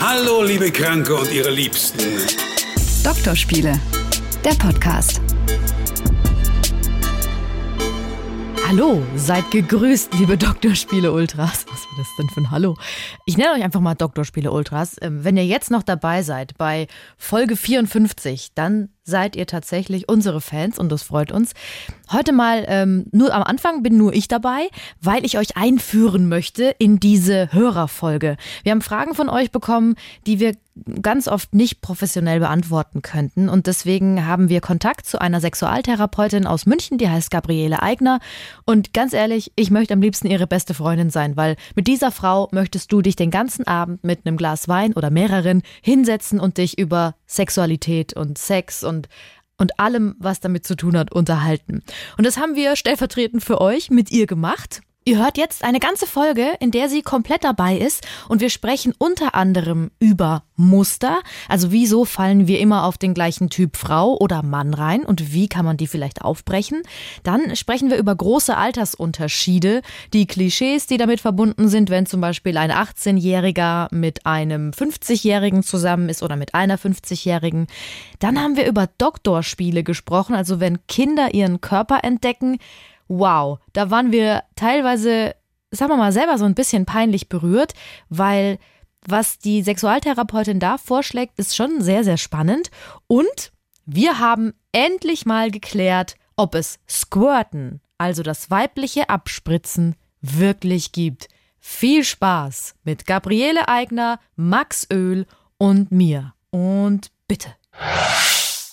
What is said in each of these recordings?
Hallo, liebe Kranke und ihre Liebsten. Doktorspiele, der Podcast. Hallo, seid gegrüßt, liebe Doktorspiele Ultras. Was war das denn für ein Hallo? Ich nenne euch einfach mal Doktorspiele Ultras. Ähm, wenn ihr jetzt noch dabei seid bei Folge 54, dann seid ihr tatsächlich unsere Fans und das freut uns. Heute mal ähm, nur am Anfang bin nur ich dabei, weil ich euch einführen möchte in diese Hörerfolge. Wir haben Fragen von euch bekommen, die wir ganz oft nicht professionell beantworten könnten und deswegen haben wir Kontakt zu einer Sexualtherapeutin aus München, die heißt Gabriele Eigner und ganz ehrlich, ich möchte am liebsten ihre beste Freundin sein, weil mit dieser Frau möchtest du dich den ganzen Abend mit einem Glas Wein oder mehreren hinsetzen und dich über Sexualität und Sex und und allem, was damit zu tun hat, unterhalten. Und das haben wir stellvertretend für euch mit ihr gemacht. Ihr hört jetzt eine ganze Folge, in der sie komplett dabei ist. Und wir sprechen unter anderem über Muster, also wieso fallen wir immer auf den gleichen Typ Frau oder Mann rein? Und wie kann man die vielleicht aufbrechen. Dann sprechen wir über große Altersunterschiede, die Klischees, die damit verbunden sind, wenn zum Beispiel ein 18-Jähriger mit einem 50-Jährigen zusammen ist oder mit einer 50-Jährigen. Dann haben wir über Doktorspiele gesprochen, also wenn Kinder ihren Körper entdecken, wow, da waren wir teilweise, sagen wir mal, selber so ein bisschen peinlich berührt, weil was die Sexualtherapeutin da vorschlägt, ist schon sehr, sehr spannend. Und wir haben endlich mal geklärt, ob es Squirten, also das weibliche Abspritzen, wirklich gibt. Viel Spaß mit Gabriele Eigner, Max Öl und mir. Und bitte.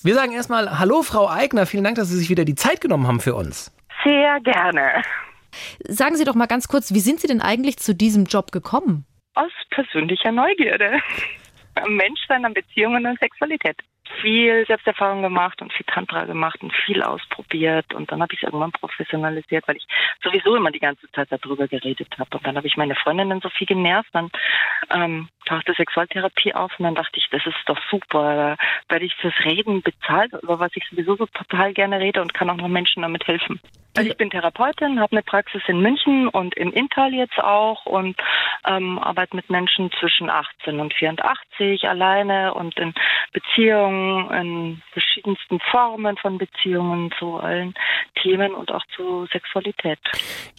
Wir sagen erstmal Hallo, Frau Eigner. Vielen Dank, dass Sie sich wieder die Zeit genommen haben für uns. Sehr gerne. Sagen Sie doch mal ganz kurz, wie sind Sie denn eigentlich zu diesem Job gekommen? Aus persönlicher Neugierde. Am Menschsein, an Beziehungen und Sexualität viel Selbsterfahrung gemacht und viel Tantra gemacht und viel ausprobiert. Und dann habe ich es irgendwann professionalisiert, weil ich sowieso immer die ganze Zeit darüber geredet habe. Und dann habe ich meine Freundinnen so viel genervt. Dann ähm, tauchte Sexualtherapie auf und dann dachte ich, das ist doch super. Da werde ich fürs Reden bezahlt, über was ich sowieso so total gerne rede und kann auch noch Menschen damit helfen. Also ich bin Therapeutin, habe eine Praxis in München und im Intal jetzt auch und ähm, arbeite mit Menschen zwischen 18 und 84 alleine und in Beziehungen, in verschiedensten Formen von Beziehungen zu allen Themen und auch zu Sexualität.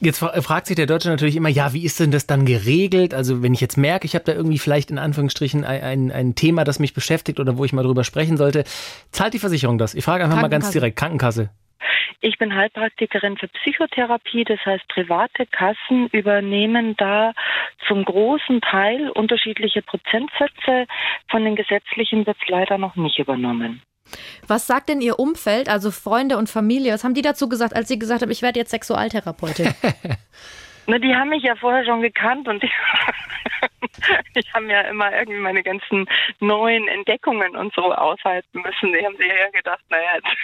Jetzt fragt sich der Deutsche natürlich immer, ja, wie ist denn das dann geregelt? Also wenn ich jetzt merke, ich habe da irgendwie vielleicht in Anführungsstrichen ein, ein, ein, Thema, das mich beschäftigt oder wo ich mal drüber sprechen sollte, zahlt die Versicherung das? Ich frage einfach mal ganz direkt, Krankenkasse. Ich bin Heilpraktikerin für Psychotherapie, das heißt private Kassen übernehmen da zum großen Teil unterschiedliche Prozentsätze. Von den gesetzlichen wird es leider noch nicht übernommen. Was sagt denn Ihr Umfeld, also Freunde und Familie? Was haben die dazu gesagt, als Sie gesagt haben, ich werde jetzt Sexualtherapeutin? Na, die haben mich ja vorher schon gekannt und die, ich habe ja immer irgendwie meine ganzen neuen Entdeckungen und so aushalten müssen. Die haben sich ja gedacht, naja, jetzt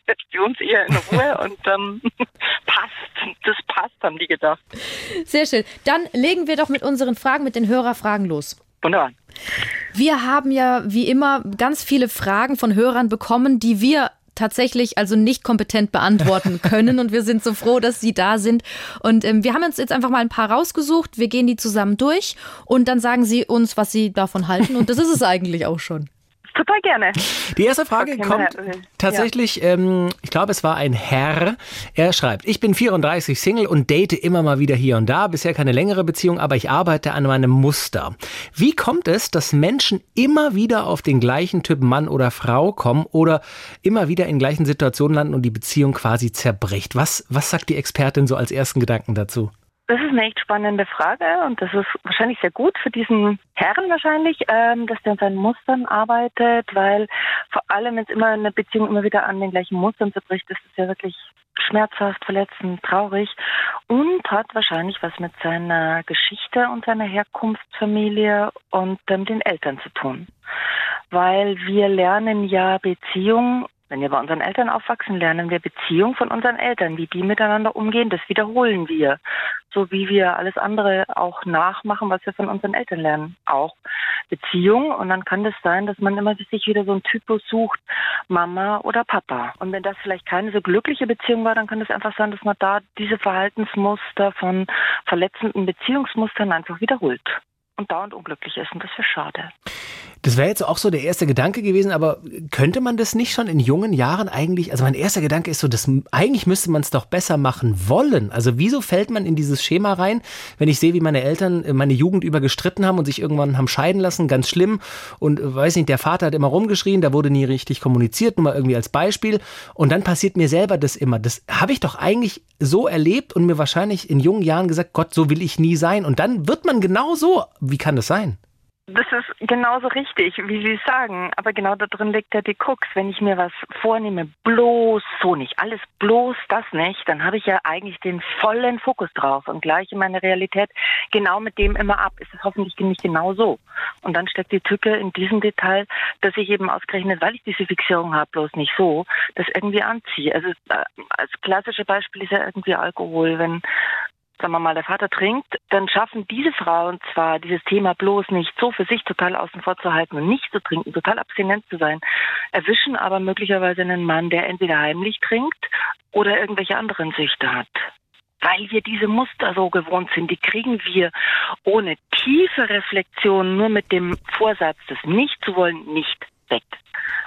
lässt die uns eher in Ruhe und ähm, passt, das passt, haben die gedacht. Sehr schön. Dann legen wir doch mit unseren Fragen, mit den Hörerfragen los. Wunderbar. Wir haben ja wie immer ganz viele Fragen von Hörern bekommen, die wir tatsächlich also nicht kompetent beantworten können. Und wir sind so froh, dass Sie da sind. Und ähm, wir haben uns jetzt einfach mal ein paar rausgesucht. Wir gehen die zusammen durch und dann sagen Sie uns, was Sie davon halten. Und das ist es eigentlich auch schon. Total gerne. Die erste Frage okay, kommt tatsächlich, ja. ähm, ich glaube, es war ein Herr. Er schreibt, ich bin 34, Single und date immer mal wieder hier und da. Bisher keine längere Beziehung, aber ich arbeite an meinem Muster. Wie kommt es, dass Menschen immer wieder auf den gleichen Typ Mann oder Frau kommen oder immer wieder in gleichen Situationen landen und die Beziehung quasi zerbricht? Was, was sagt die Expertin so als ersten Gedanken dazu? Das ist eine echt spannende Frage und das ist wahrscheinlich sehr gut für diesen Herren wahrscheinlich, ähm, dass der an seinen Mustern arbeitet, weil vor allem, wenn es immer eine Beziehung immer wieder an den gleichen Mustern zerbricht, ist es ja wirklich schmerzhaft, verletzend, traurig und hat wahrscheinlich was mit seiner Geschichte und seiner Herkunftsfamilie und ähm, den Eltern zu tun. Weil wir lernen ja Beziehung wenn wir bei unseren Eltern aufwachsen, lernen wir Beziehung von unseren Eltern, wie die miteinander umgehen. Das wiederholen wir, so wie wir alles andere auch nachmachen, was wir von unseren Eltern lernen. Auch Beziehung. Und dann kann das sein, dass man immer sich wieder so einen Typus sucht, Mama oder Papa. Und wenn das vielleicht keine so glückliche Beziehung war, dann kann es einfach sein, dass man da diese Verhaltensmuster von verletzenden Beziehungsmustern einfach wiederholt. und dauernd unglücklich ist. Und das wäre schade. Das wäre jetzt auch so der erste Gedanke gewesen, aber könnte man das nicht schon in jungen Jahren eigentlich, also mein erster Gedanke ist so, dass eigentlich müsste man es doch besser machen wollen. Also wieso fällt man in dieses Schema rein, wenn ich sehe, wie meine Eltern äh, meine Jugend über gestritten haben und sich irgendwann haben scheiden lassen, ganz schlimm und äh, weiß nicht, der Vater hat immer rumgeschrien, da wurde nie richtig kommuniziert, nur mal irgendwie als Beispiel und dann passiert mir selber das immer. Das habe ich doch eigentlich so erlebt und mir wahrscheinlich in jungen Jahren gesagt, Gott, so will ich nie sein und dann wird man genau so. Wie kann das sein? Das ist genauso richtig, wie Sie sagen. Aber genau da drin liegt ja die Krux. Wenn ich mir was vornehme, bloß so nicht, alles bloß das nicht, dann habe ich ja eigentlich den vollen Fokus drauf und gleiche meine Realität genau mit dem immer ab. Ist es hoffentlich nicht genau so. Und dann steckt die Tücke in diesem Detail, dass ich eben ausgerechnet, weil ich diese Fixierung habe, bloß nicht so, das irgendwie anziehe. Also äh, als klassische Beispiel ist ja irgendwie Alkohol. Wenn sagen wir mal, der Vater trinkt, dann schaffen diese Frauen zwar dieses Thema bloß nicht so für sich total außen vor zu halten und nicht zu trinken, total abstinent zu sein, erwischen aber möglicherweise einen Mann, der entweder heimlich trinkt oder irgendwelche anderen Süchte hat. Weil wir diese Muster so gewohnt sind, die kriegen wir ohne tiefe Reflexion nur mit dem Vorsatz, das nicht zu wollen, nicht weg.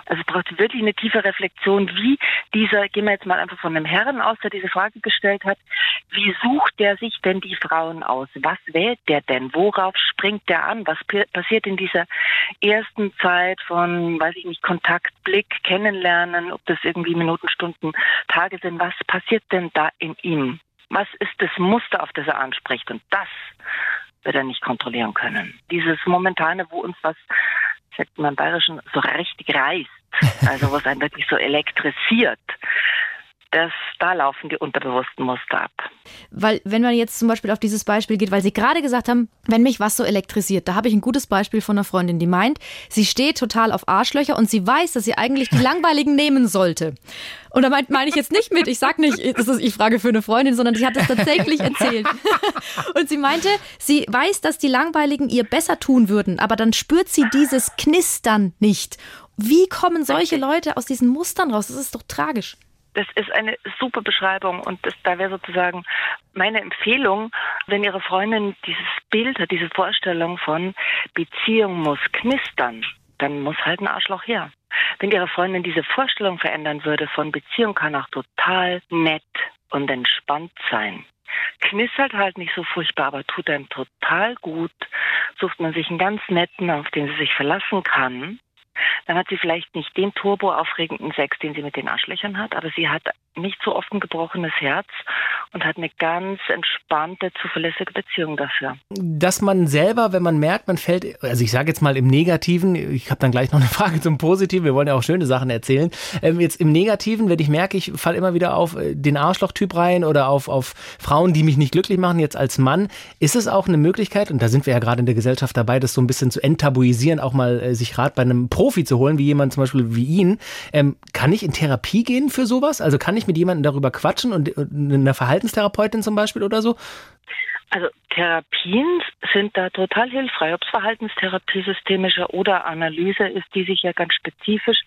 Also braucht wirklich eine tiefe Reflexion, wie dieser, gehen wir jetzt mal einfach von einem Herren aus, der diese Frage gestellt hat, wie sucht der sich denn die Frauen aus? Was wählt der denn? Worauf springt der an? Was passiert in dieser ersten Zeit von, weiß ich nicht, Kontakt, Blick, Kennenlernen, ob das irgendwie Minuten, Stunden, Tage sind? Was passiert denn da in ihm? Was ist das Muster, auf das er anspricht? Und das wird er nicht kontrollieren können. Dieses momentane, wo uns was sagt man im Bayerischen, so richtig reißt, also was einen wirklich so elektrisiert, das, da laufen die unterbewussten Muster ab. Weil, wenn man jetzt zum Beispiel auf dieses Beispiel geht, weil Sie gerade gesagt haben, wenn mich was so elektrisiert, da habe ich ein gutes Beispiel von einer Freundin, die meint, sie steht total auf Arschlöcher und sie weiß, dass sie eigentlich die langweiligen nehmen sollte. Und da meine mein ich jetzt nicht mit, ich sage nicht, das ist ich frage für eine Freundin, sondern sie hat das tatsächlich erzählt. Und sie meinte, sie weiß, dass die langweiligen ihr besser tun würden, aber dann spürt sie dieses Knistern nicht. Wie kommen solche Leute aus diesen Mustern raus? Das ist doch tragisch. Das ist eine super Beschreibung und das, da wäre sozusagen meine Empfehlung, wenn Ihre Freundin dieses Bild hat, diese Vorstellung von Beziehung muss knistern, dann muss halt ein Arschloch her. Wenn Ihre Freundin diese Vorstellung verändern würde von Beziehung kann auch total nett und entspannt sein. Knistert halt nicht so furchtbar, aber tut einem total gut. Sucht man sich einen ganz netten, auf den sie sich verlassen kann dann hat sie vielleicht nicht den turboaufregenden Sex, den sie mit den Arschlöchern hat, aber sie hat nicht so oft ein gebrochenes Herz und hat eine ganz entspannte, zuverlässige Beziehung dafür. Dass man selber, wenn man merkt, man fällt, also ich sage jetzt mal im Negativen, ich habe dann gleich noch eine Frage zum Positiven, wir wollen ja auch schöne Sachen erzählen. Ähm, jetzt im Negativen, wenn ich merke, ich falle immer wieder auf äh, den Arschlochtyp rein oder auf, auf Frauen, die mich nicht glücklich machen, jetzt als Mann, ist es auch eine Möglichkeit, und da sind wir ja gerade in der Gesellschaft dabei, das so ein bisschen zu enttabuisieren, auch mal äh, sich Rat bei einem Profi zu holen, wie jemand zum Beispiel wie ihn. Ähm, kann ich in Therapie gehen für sowas? Also kann ich mit jemandem darüber quatschen und eine Verhaltenstherapeutin zum Beispiel oder so? Also Therapien sind da total hilfreich, ob es Verhaltenstherapie systemischer oder Analyse ist, die sich ja ganz spezifisch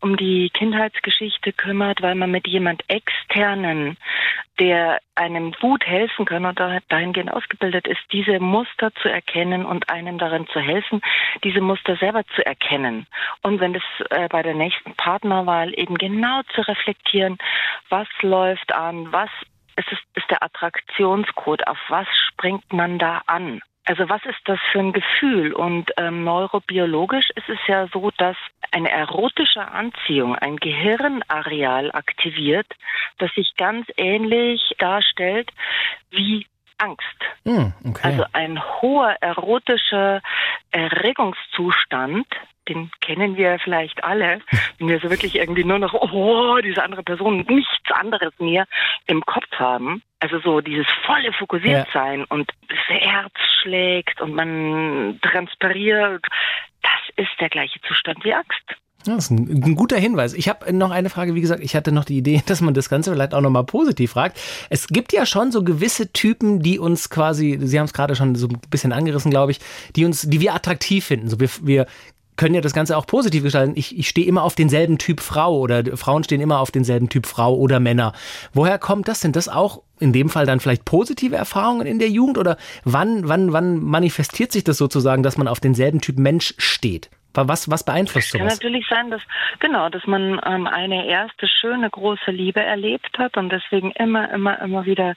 um die Kindheitsgeschichte kümmert, weil man mit jemand externen, der einem gut helfen kann und dahingehend ausgebildet ist, diese Muster zu erkennen und einem darin zu helfen, diese Muster selber zu erkennen. Und wenn es äh, bei der nächsten Partnerwahl eben genau zu reflektieren, was läuft an, was es ist, ist der Attraktionscode. Auf was springt man da an? Also was ist das für ein Gefühl? Und ähm, neurobiologisch ist es ja so, dass eine erotische Anziehung ein Gehirnareal aktiviert, das sich ganz ähnlich darstellt wie Angst. Mm, okay. Also ein hoher erotischer Erregungszustand den kennen wir vielleicht alle, wenn wir so wirklich irgendwie nur noch, oh, diese andere Person, nichts anderes mehr im Kopf haben. Also so dieses volle Fokussiertsein ja. und das Herz schlägt und man transpiriert. Das ist der gleiche Zustand wie Angst. Das ist ein, ein, guter Hinweis. Ich habe noch eine Frage, wie gesagt, ich hatte noch die Idee, dass man das Ganze vielleicht auch nochmal positiv fragt. Es gibt ja schon so gewisse Typen, die uns quasi, Sie haben es gerade schon so ein bisschen angerissen, glaube ich, die uns, die wir attraktiv finden. So wir, wir können ja das Ganze auch positiv gestalten. Ich, ich stehe immer auf denselben Typ Frau oder Frauen stehen immer auf denselben Typ Frau oder Männer. Woher kommt das? Sind das auch in dem Fall dann vielleicht positive Erfahrungen in der Jugend oder wann, wann, wann manifestiert sich das sozusagen, dass man auf denselben Typ Mensch steht? Was, was beeinflusst sowas? Es kann natürlich sein, dass, genau, dass man ähm, eine erste schöne große Liebe erlebt hat und deswegen immer, immer, immer wieder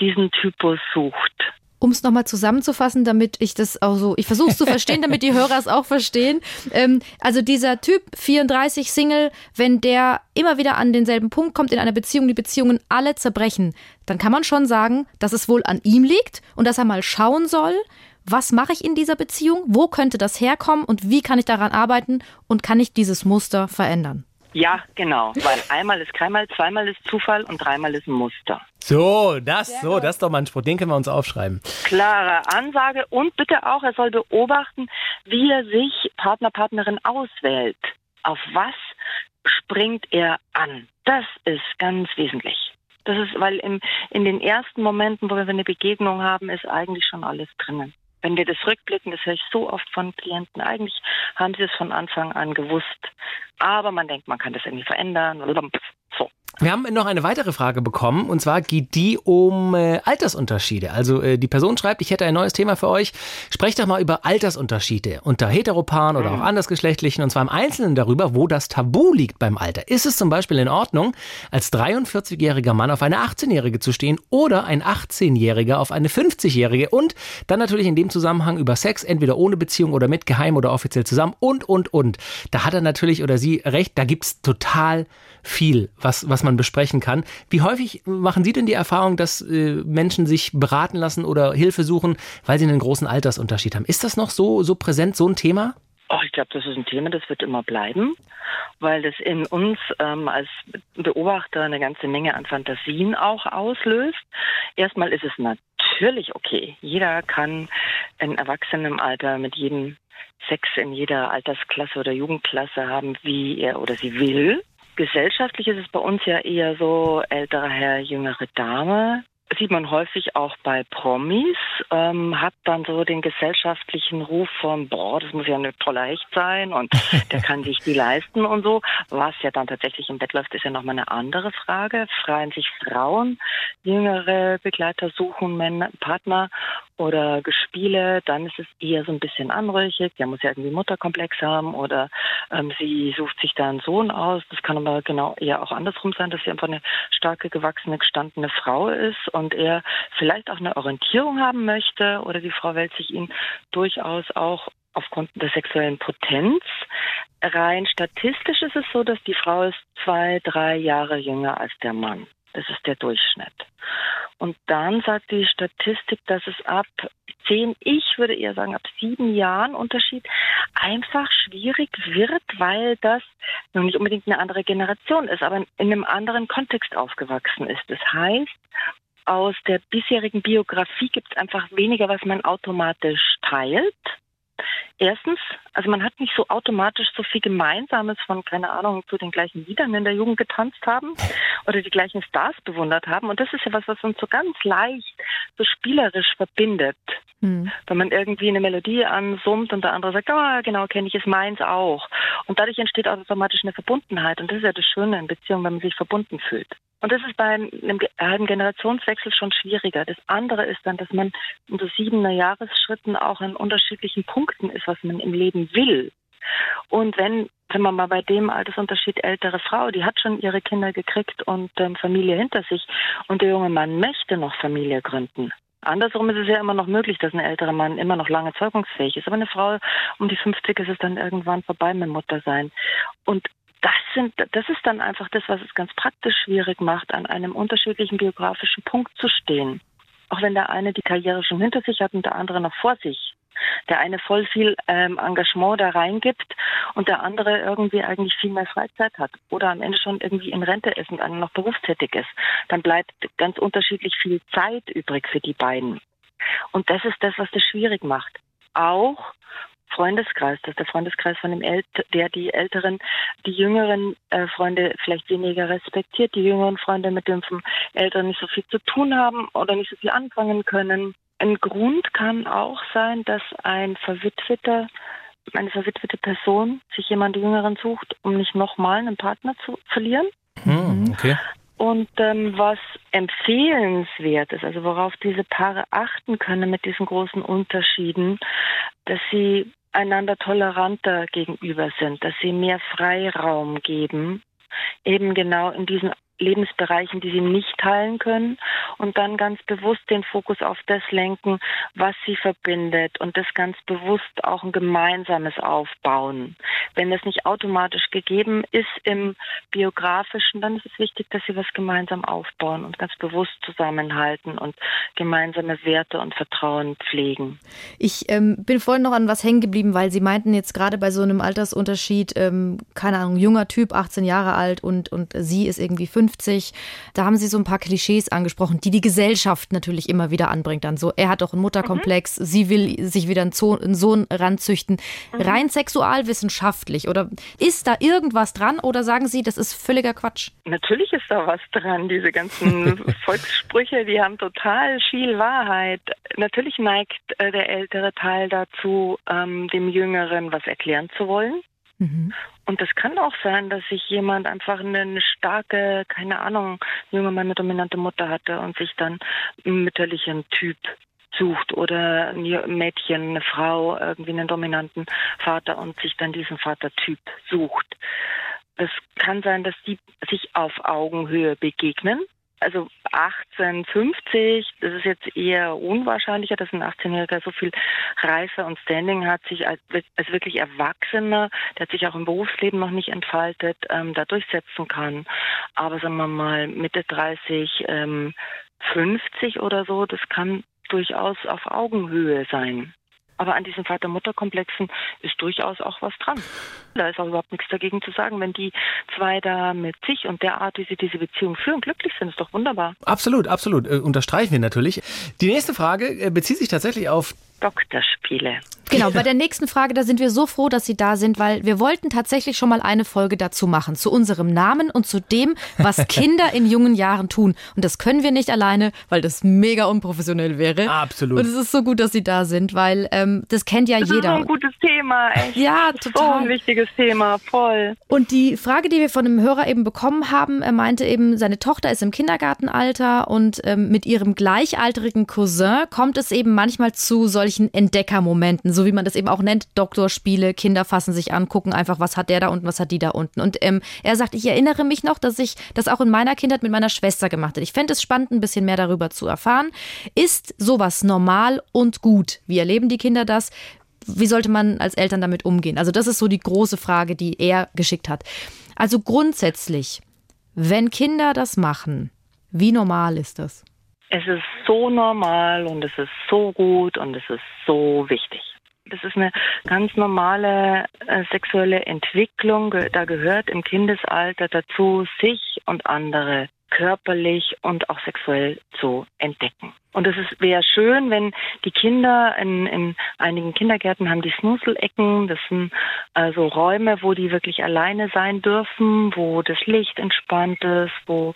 diesen Typus sucht. Um es nochmal zusammenzufassen, damit ich das auch so, ich versuche es zu verstehen, damit die Hörer es auch verstehen. Ähm, also dieser Typ 34 Single, wenn der immer wieder an denselben Punkt kommt in einer Beziehung, die Beziehungen alle zerbrechen, dann kann man schon sagen, dass es wohl an ihm liegt und dass er mal schauen soll, was mache ich in dieser Beziehung, wo könnte das herkommen und wie kann ich daran arbeiten und kann ich dieses Muster verändern? Ja, genau, weil einmal ist keinmal, zweimal ist Zufall und dreimal ist ein Muster. So, das, so, das ist doch mal ein Spruch, den können wir uns aufschreiben. Klare Ansage und bitte auch, er soll beobachten, wie er sich Partner, Partnerin auswählt. Auf was springt er an? Das ist ganz wesentlich. Das ist, weil im, in den ersten Momenten, wo wir eine Begegnung haben, ist eigentlich schon alles drinnen. Wenn wir das rückblicken, das höre ich so oft von Klienten, eigentlich haben sie es von Anfang an gewusst. Aber man denkt, man kann das irgendwie verändern. So. Wir haben noch eine weitere Frage bekommen und zwar geht die um äh, Altersunterschiede. Also äh, die Person schreibt, ich hätte ein neues Thema für euch. Sprecht doch mal über Altersunterschiede unter Heteroparen oder auch mhm. andersgeschlechtlichen und zwar im Einzelnen darüber, wo das Tabu liegt beim Alter. Ist es zum Beispiel in Ordnung, als 43-jähriger Mann auf eine 18-jährige zu stehen oder ein 18-jähriger auf eine 50-jährige und dann natürlich in dem Zusammenhang über Sex, entweder ohne Beziehung oder mit geheim oder offiziell zusammen und und und. Da hat er natürlich oder sie recht, da gibt's total viel, was, was man besprechen kann. Wie häufig machen Sie denn die Erfahrung, dass äh, Menschen sich beraten lassen oder Hilfe suchen, weil sie einen großen Altersunterschied haben? Ist das noch so, so präsent, so ein Thema? Oh, ich glaube, das ist ein Thema, das wird immer bleiben, weil das in uns ähm, als Beobachter eine ganze Menge an Fantasien auch auslöst. Erstmal ist es natürlich okay. Jeder kann in Erwachsenenalter mit jedem Sex in jeder Altersklasse oder Jugendklasse haben, wie er oder sie will. Gesellschaftlich ist es bei uns ja eher so älterer Herr, jüngere Dame sieht man häufig auch bei Promis, ähm, hat dann so den gesellschaftlichen Ruf von, boah, das muss ja ein toller Hecht sein und der kann sich die leisten und so. Was ja dann tatsächlich im Bett läuft, ist ja nochmal eine andere Frage. Freien sich Frauen jüngere Begleiter suchen, Männer, Partner oder Gespiele, dann ist es eher so ein bisschen anrüchig. Der muss ja irgendwie Mutterkomplex haben oder ähm, sie sucht sich da einen Sohn aus. Das kann aber genau eher auch andersrum sein, dass sie einfach eine starke, gewachsene, gestandene Frau ist und er vielleicht auch eine Orientierung haben möchte oder die Frau wählt sich ihn durchaus auch aufgrund der sexuellen Potenz. Rein statistisch ist es so, dass die Frau ist zwei, drei Jahre jünger als der Mann. Das ist der Durchschnitt. Und dann sagt die Statistik, dass es ab zehn, ich würde eher sagen ab sieben Jahren Unterschied einfach schwierig wird, weil das noch nicht unbedingt eine andere Generation ist, aber in einem anderen Kontext aufgewachsen ist. Das heißt, aus der bisherigen Biografie gibt es einfach weniger, was man automatisch teilt. Erstens, also man hat nicht so automatisch so viel Gemeinsames von, keine Ahnung, zu den gleichen Liedern in der Jugend getanzt haben oder die gleichen Stars bewundert haben. Und das ist ja was, was uns so ganz leicht, so spielerisch verbindet. Mhm. Wenn man irgendwie eine Melodie ansummt und der andere sagt, ah, oh, genau, kenne ich, ist meins auch. Und dadurch entsteht automatisch eine Verbundenheit. Und das ist ja das Schöne in Beziehungen, wenn man sich verbunden fühlt. Und das ist bei einem halben Generationswechsel schon schwieriger. Das andere ist dann, dass man in so siebener Jahresschritten auch an unterschiedlichen Punkten ist, was man im Leben will. Und wenn, wenn man mal bei dem Altersunterschied ältere Frau, die hat schon ihre Kinder gekriegt und ähm, Familie hinter sich und der junge Mann möchte noch Familie gründen. Andersrum ist es ja immer noch möglich, dass ein älterer Mann immer noch lange zeugungsfähig ist. Aber eine Frau um die 50 ist es dann irgendwann vorbei mit Muttersein. Und das sind, das ist dann einfach das, was es ganz praktisch schwierig macht, an einem unterschiedlichen biografischen Punkt zu stehen. Auch wenn der eine die Karriere schon hinter sich hat und der andere noch vor sich. Der eine voll viel ähm, Engagement da reingibt und der andere irgendwie eigentlich viel mehr Freizeit hat oder am Ende schon irgendwie in Rente ist und einer noch berufstätig ist. Dann bleibt ganz unterschiedlich viel Zeit übrig für die beiden. Und das ist das, was das schwierig macht. Auch Freundeskreis, dass der Freundeskreis von dem El der die älteren, die jüngeren äh, Freunde vielleicht weniger respektiert, die jüngeren Freunde mit dem vom Älteren nicht so viel zu tun haben oder nicht so viel anfangen können. Ein Grund kann auch sein, dass ein verwitweter eine verwitwete Person sich jemand Jüngeren sucht, um nicht nochmal einen Partner zu verlieren. Hm, okay. Und ähm, was empfehlenswert ist, also worauf diese Paare achten können mit diesen großen Unterschieden, dass sie einander toleranter gegenüber sind, dass sie mehr Freiraum geben, eben genau in diesen Lebensbereichen, die sie nicht teilen können und dann ganz bewusst den Fokus auf das lenken, was sie verbindet und das ganz bewusst auch ein gemeinsames aufbauen. Wenn das nicht automatisch gegeben ist im biografischen, dann ist es wichtig, dass sie was gemeinsam aufbauen und ganz bewusst zusammenhalten und gemeinsame Werte und Vertrauen pflegen. Ich ähm, bin vorhin noch an was hängen geblieben, weil Sie meinten jetzt gerade bei so einem Altersunterschied, ähm, keine Ahnung, junger Typ, 18 Jahre alt und, und sie ist irgendwie 50 50. Da haben Sie so ein paar Klischees angesprochen, die die Gesellschaft natürlich immer wieder anbringt. Dann so, er hat doch einen Mutterkomplex, mhm. sie will sich wieder einen, Sohn, einen Sohn ranzüchten. Mhm. Rein sexualwissenschaftlich oder ist da irgendwas dran oder sagen Sie, das ist völliger Quatsch? Natürlich ist da was dran. Diese ganzen Volkssprüche, die haben total viel Wahrheit. Natürlich neigt äh, der ältere Teil dazu, ähm, dem Jüngeren was erklären zu wollen. Mhm. Und es kann auch sein, dass sich jemand einfach eine starke, keine Ahnung, junge Mann, eine dominante Mutter hatte und sich dann einen mütterlichen Typ sucht oder ein Mädchen, eine Frau, irgendwie einen dominanten Vater und sich dann diesen Vatertyp sucht. Es kann sein, dass die sich auf Augenhöhe begegnen also 1850, das ist jetzt eher unwahrscheinlicher, dass ein 18-Jähriger so viel Reife und Standing hat, sich als, als, wirklich Erwachsener, der sich auch im Berufsleben noch nicht entfaltet, ähm, da durchsetzen kann. Aber sagen wir mal Mitte 30, ähm, 50 oder so, das kann durchaus auf Augenhöhe sein. Aber an diesen Vater-Mutter-Komplexen ist durchaus auch was dran. Da ist auch überhaupt nichts dagegen zu sagen. Wenn die zwei da mit sich und der Art, wie sie diese Beziehung führen, glücklich sind, ist doch wunderbar. Absolut, absolut. Äh, unterstreichen wir natürlich. Die nächste Frage äh, bezieht sich tatsächlich auf Doktorspiele. Genau, bei der nächsten Frage, da sind wir so froh, dass Sie da sind, weil wir wollten tatsächlich schon mal eine Folge dazu machen, zu unserem Namen und zu dem, was Kinder in jungen Jahren tun. Und das können wir nicht alleine, weil das mega unprofessionell wäre. Absolut. Und es ist so gut, dass Sie da sind, weil ähm, das kennt ja das jeder. Das ist so ein gutes Thema, echt. Ja, total. So ein wichtiges Thema, voll. Und die Frage, die wir von einem Hörer eben bekommen haben, er meinte eben, seine Tochter ist im Kindergartenalter und ähm, mit ihrem gleichaltrigen Cousin kommt es eben manchmal zu solchen Entdeckungen Entdeckermomenten, so wie man das eben auch nennt, Doktorspiele, Kinder fassen sich an, gucken einfach, was hat der da unten, was hat die da unten. Und ähm, er sagt, ich erinnere mich noch, dass ich das auch in meiner Kindheit mit meiner Schwester gemacht habe. Ich fände es spannend, ein bisschen mehr darüber zu erfahren. Ist sowas normal und gut? Wie erleben die Kinder das? Wie sollte man als Eltern damit umgehen? Also das ist so die große Frage, die er geschickt hat. Also grundsätzlich, wenn Kinder das machen, wie normal ist das? Es ist so normal und es ist so gut und es ist so wichtig. Das ist eine ganz normale äh, sexuelle Entwicklung. Da gehört im Kindesalter dazu, sich und andere körperlich und auch sexuell zu entdecken. Und es wäre schön, wenn die Kinder in, in einigen Kindergärten haben die Snusel-Ecken. Das sind also Räume, wo die wirklich alleine sein dürfen, wo das Licht entspannt ist, wo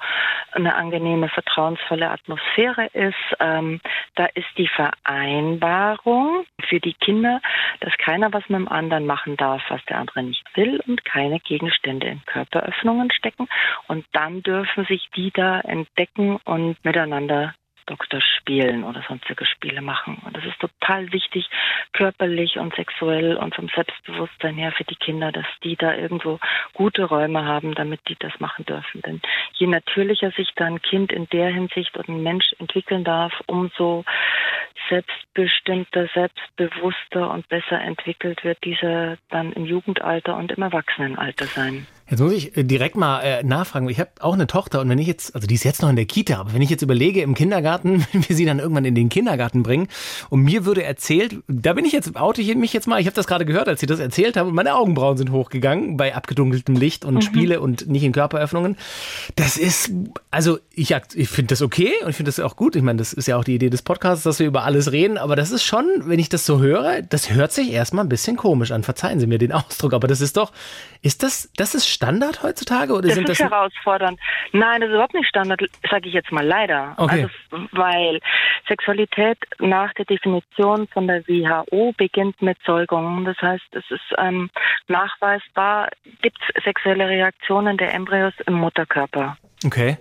eine angenehme, vertrauensvolle Atmosphäre ist. Ähm, da ist die Vereinbarung für die Kinder, dass keiner was mit dem anderen machen darf, was der andere nicht will und keine Gegenstände in Körperöffnungen stecken. Und dann dürfen sich die da entdecken und miteinander Doktor spielen oder sonstige Spiele machen. Und das ist total wichtig, körperlich und sexuell und vom Selbstbewusstsein her für die Kinder, dass die da irgendwo gute Räume haben, damit die das machen dürfen. Denn je natürlicher sich da ein Kind in der Hinsicht und ein Mensch entwickeln darf, umso selbstbestimmter, selbstbewusster und besser entwickelt wird dieser dann im Jugendalter und im Erwachsenenalter sein. Jetzt muss ich äh, direkt mal äh, nachfragen. Ich habe auch eine Tochter und wenn ich jetzt, also die ist jetzt noch in der Kita, aber wenn ich jetzt überlege im Kindergarten, wenn wir sie dann irgendwann in den Kindergarten bringen und mir würde erzählt, da bin ich jetzt, oute ich mich jetzt mal, ich habe das gerade gehört, als sie das erzählt haben und meine Augenbrauen sind hochgegangen bei abgedunkeltem Licht und mhm. Spiele und nicht in Körperöffnungen. Das ist, also ich, ich finde das okay und ich finde das auch gut. Ich meine, das ist ja auch die Idee des Podcasts, dass wir über alles reden, aber das ist schon, wenn ich das so höre, das hört sich erstmal ein bisschen komisch an. Verzeihen Sie mir den Ausdruck, aber das ist doch, ist das, das ist Standard heutzutage? Oder das sind ist das herausfordernd. Nein, das ist überhaupt nicht Standard, sage ich jetzt mal leider. Okay. Also, weil Sexualität nach der Definition von der WHO beginnt mit Säugung. Das heißt, es ist ähm, nachweisbar, gibt es sexuelle Reaktionen der Embryos im Mutterkörper. Okay.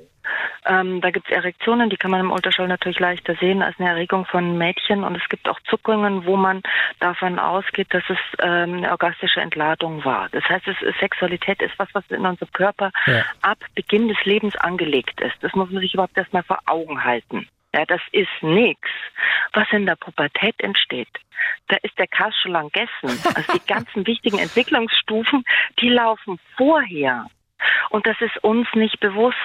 Ähm, da gibt es Erektionen, die kann man im Ultraschall natürlich leichter sehen als eine Erregung von Mädchen. Und es gibt auch Zuckungen, wo man davon ausgeht, dass es ähm, eine orgastische Entladung war. Das heißt, es Sexualität ist was, was in unserem Körper ja. ab Beginn des Lebens angelegt ist. Das muss man sich überhaupt erstmal vor Augen halten. Ja, das ist nichts, was in der Pubertät entsteht. Da ist der Kass schon lang gegessen. Also die ganzen wichtigen Entwicklungsstufen, die laufen vorher. Und das ist uns nicht bewusst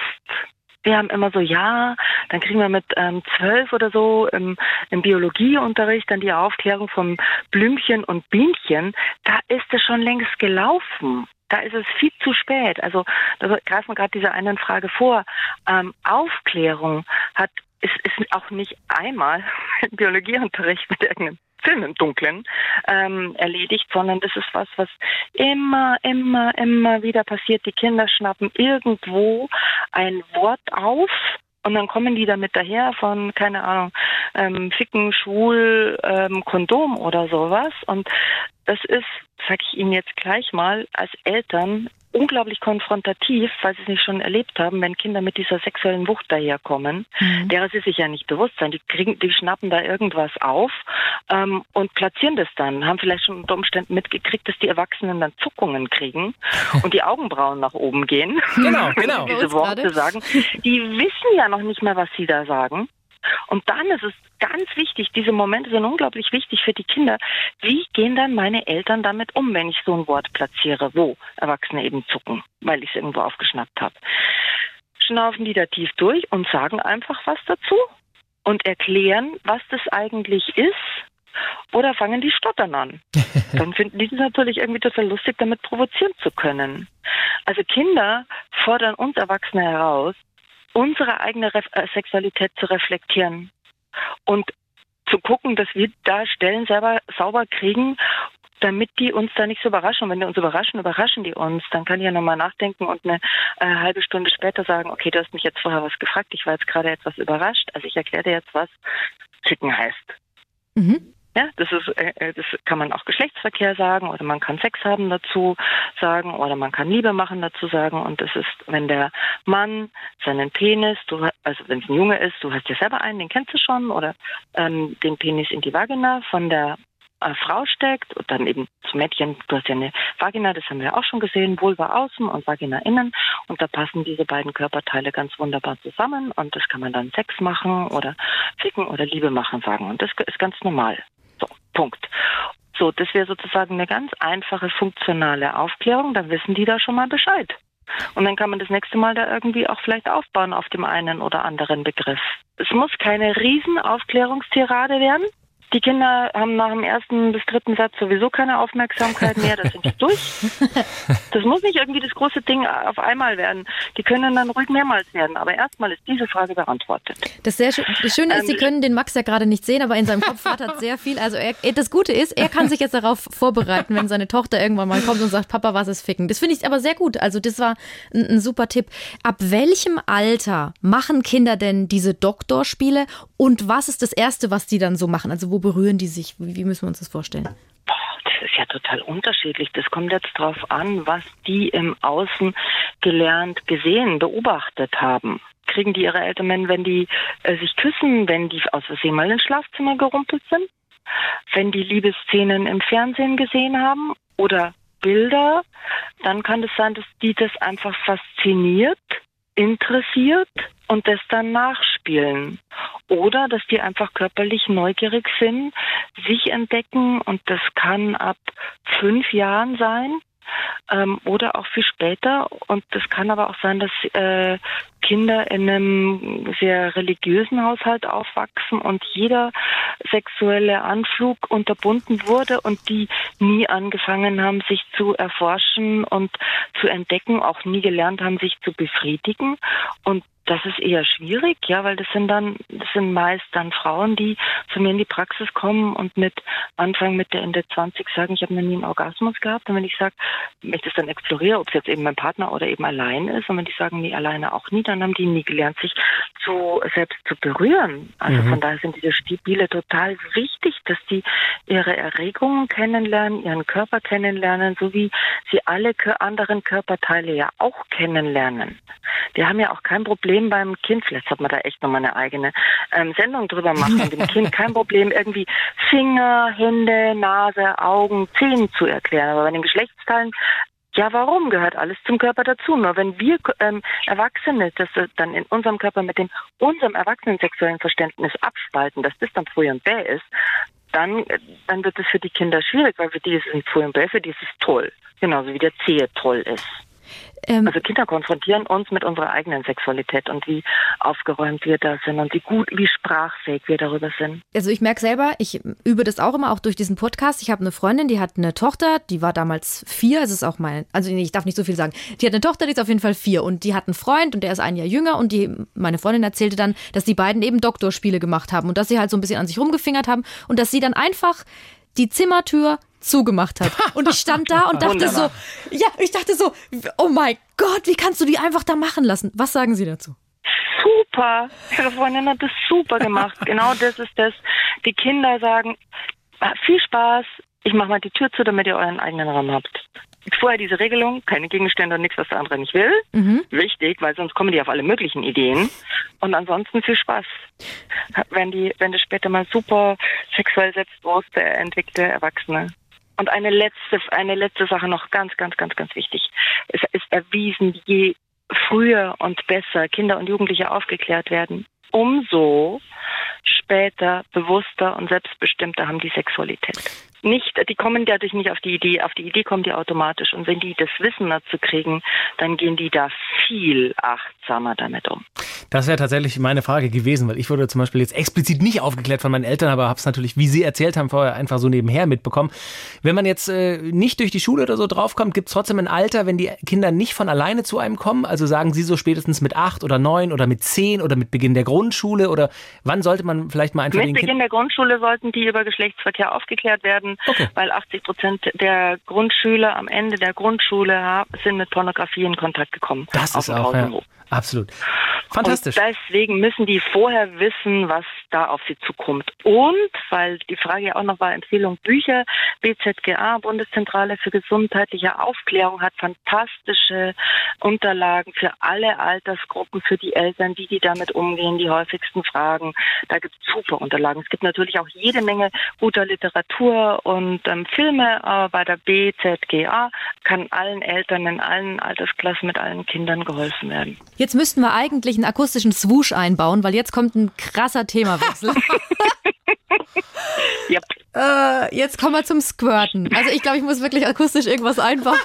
wir haben immer so, ja, dann kriegen wir mit ähm, zwölf oder so im, im Biologieunterricht dann die Aufklärung vom Blümchen und Bienchen. Da ist es schon längst gelaufen. Da ist es viel zu spät. Also da greifen wir gerade diese einen Frage vor. Ähm, Aufklärung hat ist, ist auch nicht einmal im Biologieunterricht mit irgendeinem Film im Dunkeln ähm, erledigt, sondern das ist was, was immer, immer, immer wieder passiert. Die Kinder schnappen irgendwo ein Wort auf und dann kommen die damit daher von, keine Ahnung, ähm, Ficken, Schwul, ähm, Kondom oder sowas. Und das ist, sag ich Ihnen jetzt gleich mal, als Eltern unglaublich konfrontativ, weil sie es nicht schon erlebt haben, wenn Kinder mit dieser sexuellen Wucht daherkommen, mhm. derer sie sich ja nicht bewusst sind. Die kriegen, die schnappen da irgendwas auf ähm, und platzieren das dann, haben vielleicht schon unter Umständen mitgekriegt, dass die Erwachsenen dann Zuckungen kriegen und die Augenbrauen nach oben gehen. Genau, genau. diese Worte sagen. Die wissen ja noch nicht mehr, was sie da sagen. Und dann ist es ganz wichtig, diese Momente sind unglaublich wichtig für die Kinder. Wie gehen dann meine Eltern damit um, wenn ich so ein Wort platziere, wo Erwachsene eben zucken, weil ich es irgendwo aufgeschnappt habe? Schnaufen die da tief durch und sagen einfach was dazu und erklären, was das eigentlich ist oder fangen die stottern an. Dann finden die es natürlich irgendwie total lustig, damit provozieren zu können. Also Kinder fordern uns Erwachsene heraus, unsere eigene Re äh, Sexualität zu reflektieren und zu gucken, dass wir da Stellen selber sauber kriegen, damit die uns da nicht so überraschen. Und wenn die uns überraschen, überraschen die uns. Dann kann ich ja nochmal nachdenken und eine äh, halbe Stunde später sagen, okay, du hast mich jetzt vorher was gefragt, ich war jetzt gerade etwas überrascht. Also ich erkläre dir jetzt, was Chicken heißt. Mhm. Ja, das ist, äh, äh, das kann man auch Geschlechtsverkehr sagen oder man kann Sex haben dazu sagen oder man kann Liebe machen dazu sagen. Und das ist, wenn der Mann seinen Penis, du, also wenn es ein Junge ist, du hast ja selber einen, den kennst du schon, oder ähm, den Penis in die Vagina von der äh, Frau steckt und dann eben zum Mädchen, du hast ja eine Vagina, das haben wir auch schon gesehen, Vulva außen und Vagina innen und da passen diese beiden Körperteile ganz wunderbar zusammen und das kann man dann Sex machen oder ficken oder Liebe machen sagen und das ist ganz normal. Punkt. So, das wäre sozusagen eine ganz einfache funktionale Aufklärung, dann wissen die da schon mal Bescheid. Und dann kann man das nächste Mal da irgendwie auch vielleicht aufbauen auf dem einen oder anderen Begriff. Es muss keine Riesenaufklärungstirade werden, die Kinder haben nach dem ersten bis dritten Satz sowieso keine Aufmerksamkeit mehr, das sind die durch. Das muss nicht irgendwie das große Ding auf einmal werden. Die können dann ruhig mehrmals werden, aber erstmal ist diese Frage beantwortet. Das, sehr, das Schöne ist, ähm, Sie können den Max ja gerade nicht sehen, aber in seinem Kopf rattert sehr viel. Also er, das Gute ist, er kann sich jetzt darauf vorbereiten, wenn seine Tochter irgendwann mal kommt und sagt, Papa, was ist Ficken? Das finde ich aber sehr gut. Also das war ein, ein super Tipp. Ab welchem Alter machen Kinder denn diese Doktorspiele und was ist das Erste, was die dann so machen? Also wo berühren die sich? Wie müssen wir uns das vorstellen? Das ist ja total unterschiedlich. Das kommt jetzt darauf an, was die im Außen gelernt, gesehen, beobachtet haben. Kriegen die ihre Eltern, wenn die äh, sich küssen, wenn die aus Versehen mal ins Schlafzimmer gerumpelt sind, wenn die Liebesszenen im Fernsehen gesehen haben oder Bilder, dann kann es sein, dass die das einfach fasziniert, interessiert und das dann nachspielen. Oder dass die einfach körperlich neugierig sind, sich entdecken und das kann ab fünf Jahren sein ähm, oder auch viel später. Und das kann aber auch sein, dass äh, Kinder in einem sehr religiösen Haushalt aufwachsen und jeder sexuelle Anflug unterbunden wurde und die nie angefangen haben, sich zu erforschen und zu entdecken, auch nie gelernt haben, sich zu befriedigen. Und Das ist eher schwierig, ja, weil das sind dann, das sind meist dann Frauen, die zu mir in die Praxis kommen und mit Anfang, Mitte, Ende 20 sagen, ich habe noch nie einen Orgasmus gehabt. Und wenn ich sage, wenn ich das dann exploriere, ob es jetzt eben mein Partner oder eben allein ist, und wenn die sagen, nee, alleine auch nie, dann haben die nie gelernt, sich zu, selbst zu berühren. Also mhm. von daher sind diese Stibile total wichtig, dass die ihre Erregungen kennenlernen, ihren Körper kennenlernen, so wie sie alle anderen Körperteile ja auch kennenlernen. Wir haben ja auch kein Problem beim Kind, vielleicht hat man da echt nochmal eine eigene ähm, Sendung drüber machen, dem Kind kein Problem, irgendwie Finger, Hände, Nase, Augen, Zähne zu erklären. Aber bei den Geschlechtsteilen ja, warum gehört alles zum Körper dazu? Nur wenn wir ähm, Erwachsene das dann in unserem Körper mit dem unserem erwachsenen sexuellen Verständnis abspalten, dass das dann früh und bäh ist, dann, dann wird es für die Kinder schwierig, weil für die ist es früh und bäh, für die ist es toll. Genauso wie der Zehe toll ist. Ähm, also Kinder konfrontieren uns mit unserer eigenen Sexualität und wie aufgeräumt wir da sind und wie gut, wie sprachfähig wir darüber sind. Also ich merke selber, ich übe das auch immer, auch durch diesen Podcast. Ich habe eine Freundin, die hat eine Tochter, die war damals vier, es ist auch mein, also ich darf nicht so viel sagen. Die hat eine Tochter, die ist auf jeden Fall vier und die hat einen Freund und der ist ein Jahr jünger und die, meine Freundin erzählte dann, dass die beiden eben Doktorspiele gemacht haben und dass sie halt so ein bisschen an sich rumgefingert haben und dass sie dann einfach die Zimmertür zugemacht hat. Und ich stand da und dachte so, ja, ich dachte so, oh mein Gott, wie kannst du die einfach da machen lassen? Was sagen Sie dazu? Super, Ihre Freundin hat das super gemacht. genau das ist das. Die Kinder sagen, ah, viel Spaß, ich mache mal die Tür zu, damit ihr euren eigenen Raum habt. Vorher diese Regelung, keine Gegenstände und nichts, was der andere nicht will. Mhm. Wichtig, weil sonst kommen die auf alle möglichen Ideen. Und ansonsten viel Spaß. Wenn die, wenn das später mal super sexuell selbstbewusste, entwickelte Erwachsene und eine letzte, eine letzte Sache noch ganz, ganz, ganz, ganz wichtig. Es ist erwiesen, je früher und besser Kinder und Jugendliche aufgeklärt werden, umso später, bewusster und selbstbestimmter haben die Sexualität nicht, die kommen dadurch nicht auf die Idee, auf die Idee kommen die automatisch. Und wenn die das Wissen dazu kriegen, dann gehen die da viel achtsamer damit um. Das wäre tatsächlich meine Frage gewesen, weil ich wurde zum Beispiel jetzt explizit nicht aufgeklärt von meinen Eltern, aber habe es natürlich, wie sie erzählt haben, vorher einfach so nebenher mitbekommen. Wenn man jetzt äh, nicht durch die Schule oder so draufkommt, gibt es trotzdem ein Alter, wenn die Kinder nicht von alleine zu einem kommen? Also sagen Sie so spätestens mit acht oder neun oder mit zehn oder mit Beginn der Grundschule oder wann sollte man vielleicht mal einfach Mit Beginn der Grundschule sollten die über Geschlechtsverkehr aufgeklärt werden okay. weil 80 Prozent der Grundschüler am Ende der Grundschule sind mit Pornografie in Kontakt gekommen. Das ist auch, ja. Absolut. Fantastisch. Und deswegen müssen die vorher wissen, was da auf sie zukommt. Und, weil die Frage ja auch noch war, Empfehlung Bücher, BZGA, Bundeszentrale für gesundheitliche Aufklärung, hat fantastische Unterlagen für alle Altersgruppen, für die Eltern, wie die damit umgehen, die häufigsten Fragen. Da gibt es super Unterlagen. Es gibt natürlich auch jede Menge guter Literatur und ähm, Filme, aber bei der BZGA kann allen Eltern in allen Altersklassen mit allen Kindern geholfen werden. Jetzt müssten wir eigentlich einen akustischen Swoosh einbauen, weil jetzt kommt ein krasser Themawechsel. yep. Äh, jetzt kommen wir zum Squirten. Also ich glaube, ich muss wirklich akustisch irgendwas einbauen.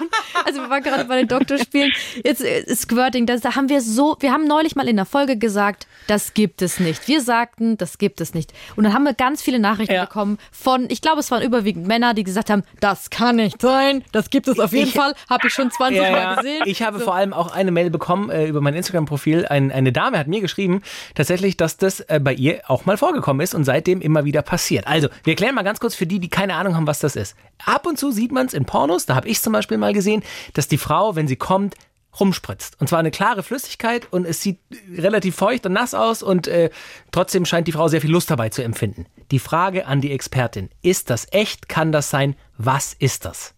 Also wir waren gerade bei den Doktorspielen. Jetzt äh, Squirting, das, da haben wir so, wir haben neulich mal in der Folge gesagt, das gibt es nicht. Wir sagten, das gibt es nicht. Und dann haben wir ganz viele Nachrichten ja. bekommen von, ich glaube, es waren überwiegend Männer, die gesagt haben, das kann nicht sein, das gibt es auf jeden ich, Fall, habe ich schon 20 ja, Mal gesehen. Ich habe so. vor allem auch eine Mail bekommen äh, über mein Instagram-Profil. Ein, eine Dame hat mir geschrieben, tatsächlich, dass das äh, bei ihr auch mal vorgekommen ist und seitdem immer wieder passiert. Also, wir erklären mal ganz kurz für die, die keine Ahnung haben, was das ist. Ab und zu sieht man es in Pornos, da habe ich zum Beispiel mal gesehen, dass die Frau, wenn sie kommt, rumspritzt. Und zwar eine klare Flüssigkeit und es sieht relativ feucht und nass aus und äh, trotzdem scheint die Frau sehr viel Lust dabei zu empfinden. Die Frage an die Expertin, ist das echt? Kann das sein? Was ist das?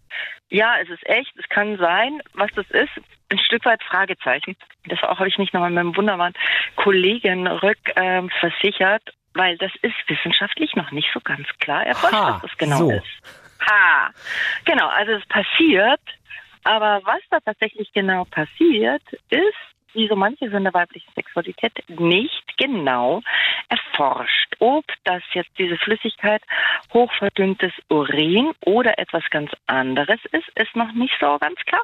Ja, es ist echt. Es kann sein. Was das ist, ein Stück weit Fragezeichen. Das auch habe ich nicht nochmal mit einem wunderbaren Kollegen rück äh, versichert weil das ist wissenschaftlich noch nicht so ganz klar erforscht, was das genau so. ist. Ha, genau, also es passiert, aber was da tatsächlich genau passiert, ist, wie so manches in der weiblichen Sexualität nicht genau erforscht. Ob das jetzt diese Flüssigkeit hochverdünntes Urin oder etwas ganz anderes ist, ist noch nicht so ganz klar.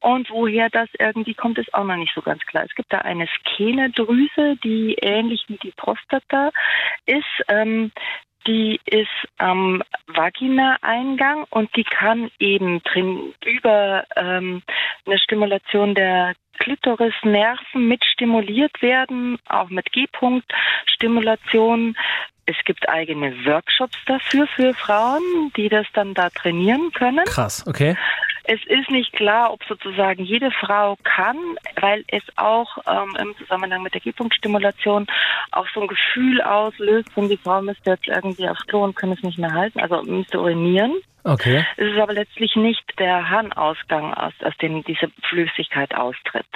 Und woher das irgendwie kommt, ist auch noch nicht so ganz klar. Es gibt da eine Skenedrüse, die ähnlich wie die Prostata ist. Ähm, die ist am Vagina-Eingang und die kann eben drin über ähm, eine Stimulation der Klitorisnerven mit stimuliert werden, auch mit G-Punkt-Stimulation. Es gibt eigene Workshops dafür für Frauen, die das dann da trainieren können. Krass, okay. Es ist nicht klar, ob sozusagen jede Frau kann, weil es auch ähm, im Zusammenhang mit der G-Punkt-Stimulation auch so ein Gefühl auslöst, wenn die Frau müsste jetzt irgendwie aufs Klo und kann es nicht mehr halten, also müsste urinieren. Okay. Es ist aber letztlich nicht der Harnausgang, aus, aus dem diese Flüssigkeit austritt.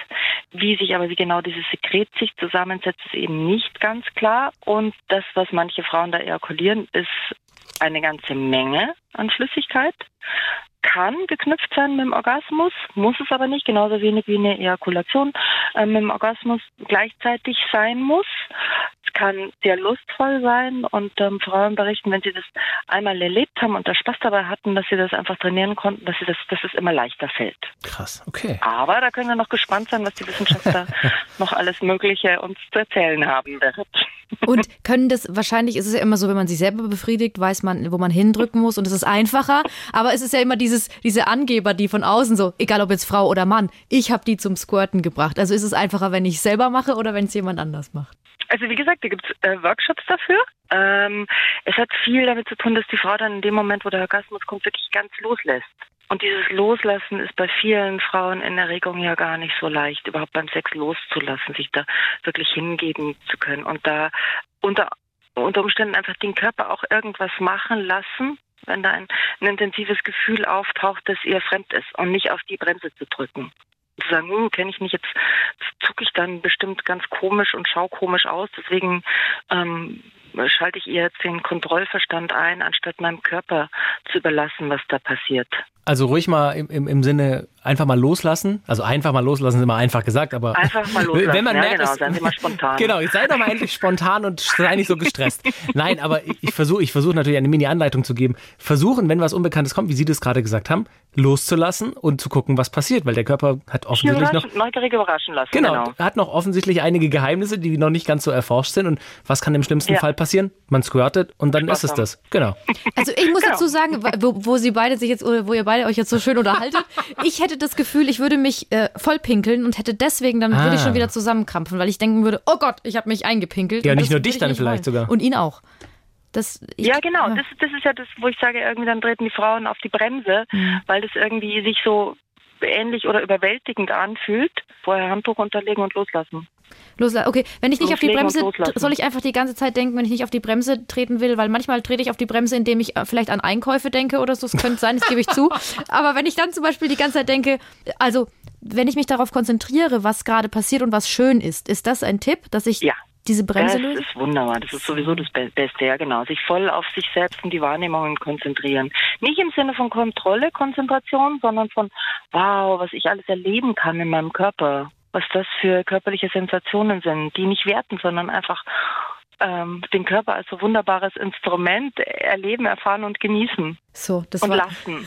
Wie sich aber, wie genau dieses Sekret sich zusammensetzt, ist eben nicht ganz klar. Und das, was manche Frauen da ejakulieren, ist eine ganze Menge an Flüssigkeit kann geknüpft sein mit dem Orgasmus, muss es aber nicht, genauso wenig wie eine Ejakulation äh, mit dem Orgasmus gleichzeitig sein muss. Es kann sehr lustvoll sein und ähm, Frauen berichten, wenn sie das einmal erlebt haben und da Spaß dabei hatten, dass sie das einfach trainieren konnten, dass, sie das, dass es immer leichter fällt. Krass, okay. Aber da können wir noch gespannt sein, was die Wissenschaftler noch alles Mögliche uns zu erzählen haben wird. Und können das, wahrscheinlich ist es ja immer so, wenn man sich selber befriedigt, weiß man, wo man hindrücken muss und es ist einfacher. Aber es ist ja immer dieses, diese Angeber, die von außen so, egal ob jetzt Frau oder Mann, ich habe die zum Squirten gebracht. Also ist es einfacher, wenn ich es selber mache oder wenn es jemand anders macht? Also wie gesagt, da gibt es äh, Workshops dafür. Ähm, es hat viel damit zu tun, dass die Frau dann in dem Moment, wo der Orgasmus kommt, wirklich ganz loslässt. Und dieses Loslassen ist bei vielen Frauen in Erregung ja gar nicht so leicht, überhaupt beim Sex loszulassen, sich da wirklich hingeben zu können und da unter, unter Umständen einfach den Körper auch irgendwas machen lassen, wenn da ein, ein intensives Gefühl auftaucht, das ihr fremd ist und nicht auf die Bremse zu drücken zu sagen, hm, kenne ich nicht, jetzt zucke ich dann bestimmt ganz komisch und schau komisch aus. Deswegen ähm, schalte ich ihr jetzt den Kontrollverstand ein, anstatt meinem Körper zu überlassen, was da passiert. Also ruhig mal im, im, im Sinne einfach mal loslassen. Also einfach mal loslassen ist immer einfach gesagt, aber einfach mal loslassen. Wenn man ja, merkt, genau, seien Sie mal spontan. Genau, sei doch mal endlich spontan und sei nicht so gestresst. Nein, aber ich, ich versuche ich versuch natürlich eine Mini-Anleitung zu geben. Versuchen, wenn was Unbekanntes kommt, wie Sie das gerade gesagt haben, loszulassen und zu gucken, was passiert, weil der Körper hat offensichtlich noch neugierig überraschen lassen. Genau, genau, hat noch offensichtlich einige Geheimnisse, die noch nicht ganz so erforscht sind. Und was kann im schlimmsten ja. Fall passieren? Man squirtet und dann Spaß ist es haben. das. Genau. Also ich muss genau. dazu sagen, wo, wo Sie beide sich jetzt, wo ihr beide euch jetzt so schön unterhaltet, ich hätte das Gefühl, ich würde mich äh, vollpinkeln und hätte deswegen, dann ah. würde ich schon ah. wieder zusammenkrampfen, weil ich denken würde, oh Gott, ich habe mich eingepinkelt. Ja, nicht nur dich dann vielleicht wollen. sogar. Und ihn auch. Das, ich, ja, genau. Ja. Das, das ist ja das, wo ich sage, irgendwie dann treten die Frauen auf die Bremse, mhm. weil das irgendwie sich so ähnlich oder überwältigend anfühlt. Vorher Handtuch unterlegen und loslassen. Loslassen. Okay, wenn ich nicht auf die Bremse, soll ich einfach die ganze Zeit denken, wenn ich nicht auf die Bremse treten will, weil manchmal trete ich auf die Bremse, indem ich äh, vielleicht an Einkäufe denke oder so. Das könnte sein, das gebe ich zu. Aber wenn ich dann zum Beispiel die ganze Zeit denke, also wenn ich mich darauf konzentriere, was gerade passiert und was schön ist, ist das ein Tipp, dass ich ja. diese Bremse löse? Das ist wunderbar. Das ist sowieso das Beste. Ja, genau. Sich voll auf sich selbst und die Wahrnehmungen konzentrieren. Nicht im Sinne von Kontrolle, Konzentration, sondern von, wow, was ich alles erleben kann in meinem Körper was das für körperliche Sensationen sind, die nicht werten, sondern einfach ähm, den Körper als so wunderbares Instrument erleben, erfahren und genießen. So, das und war lassen.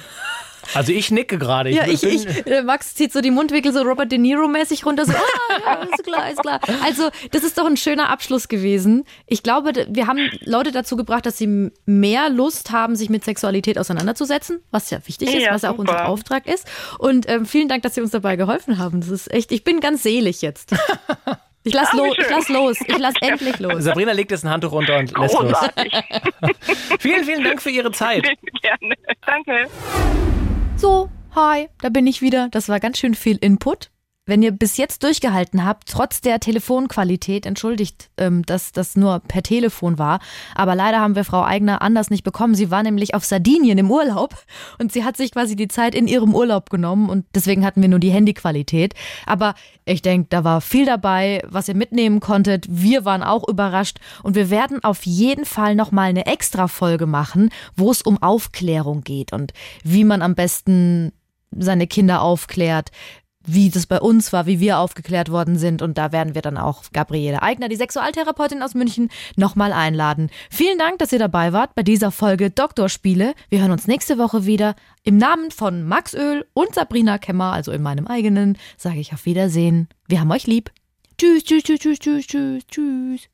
Also ich nicke gerade. Ja, ich, ich, äh, Max zieht so die Mundwinkel so Robert De Niro-mäßig runter. So, ah, ja, ist klar, ist klar. Also das ist doch ein schöner Abschluss gewesen. Ich glaube, wir haben Leute dazu gebracht, dass sie mehr Lust haben, sich mit Sexualität auseinanderzusetzen, was ja wichtig ist, ja, was ja auch unser Auftrag ist. Und ähm, vielen Dank, dass Sie uns dabei geholfen haben. Das ist echt, ich bin ganz selig jetzt. Ich lass, lo ich lass los. Ich lass endlich los. Sabrina legt jetzt ein Handtuch runter und lässt Großartig. los. vielen, vielen Dank für Ihre Zeit. Gerne. Danke. So, hi, da bin ich wieder. Das war ganz schön viel Input. Wenn ihr bis jetzt durchgehalten habt, trotz der Telefonqualität, entschuldigt, ähm, dass das nur per Telefon war. Aber leider haben wir Frau Eigner anders nicht bekommen. Sie war nämlich auf Sardinien im Urlaub und sie hat sich quasi die Zeit in ihrem Urlaub genommen und deswegen hatten wir nur die Handyqualität. Aber ich denke, da war viel dabei, was ihr mitnehmen konntet. Wir waren auch überrascht und wir werden auf jeden Fall nochmal eine extra Folge machen, wo es um Aufklärung geht und wie man am besten seine Kinder aufklärt, wie das bei uns war, wie wir aufgeklärt worden sind. Und da werden wir dann auch Gabriele Eigner, die Sexualtherapeutin aus München, nochmal einladen. Vielen Dank, dass ihr dabei wart bei dieser Folge Doktorspiele. Wir hören uns nächste Woche wieder. Im Namen von Max Öl und Sabrina Kemmer, also in meinem eigenen, sage ich auf Wiedersehen. Wir haben euch lieb. Tschüss, tschüss, tschüss, tschüss, tschüss, tschüss.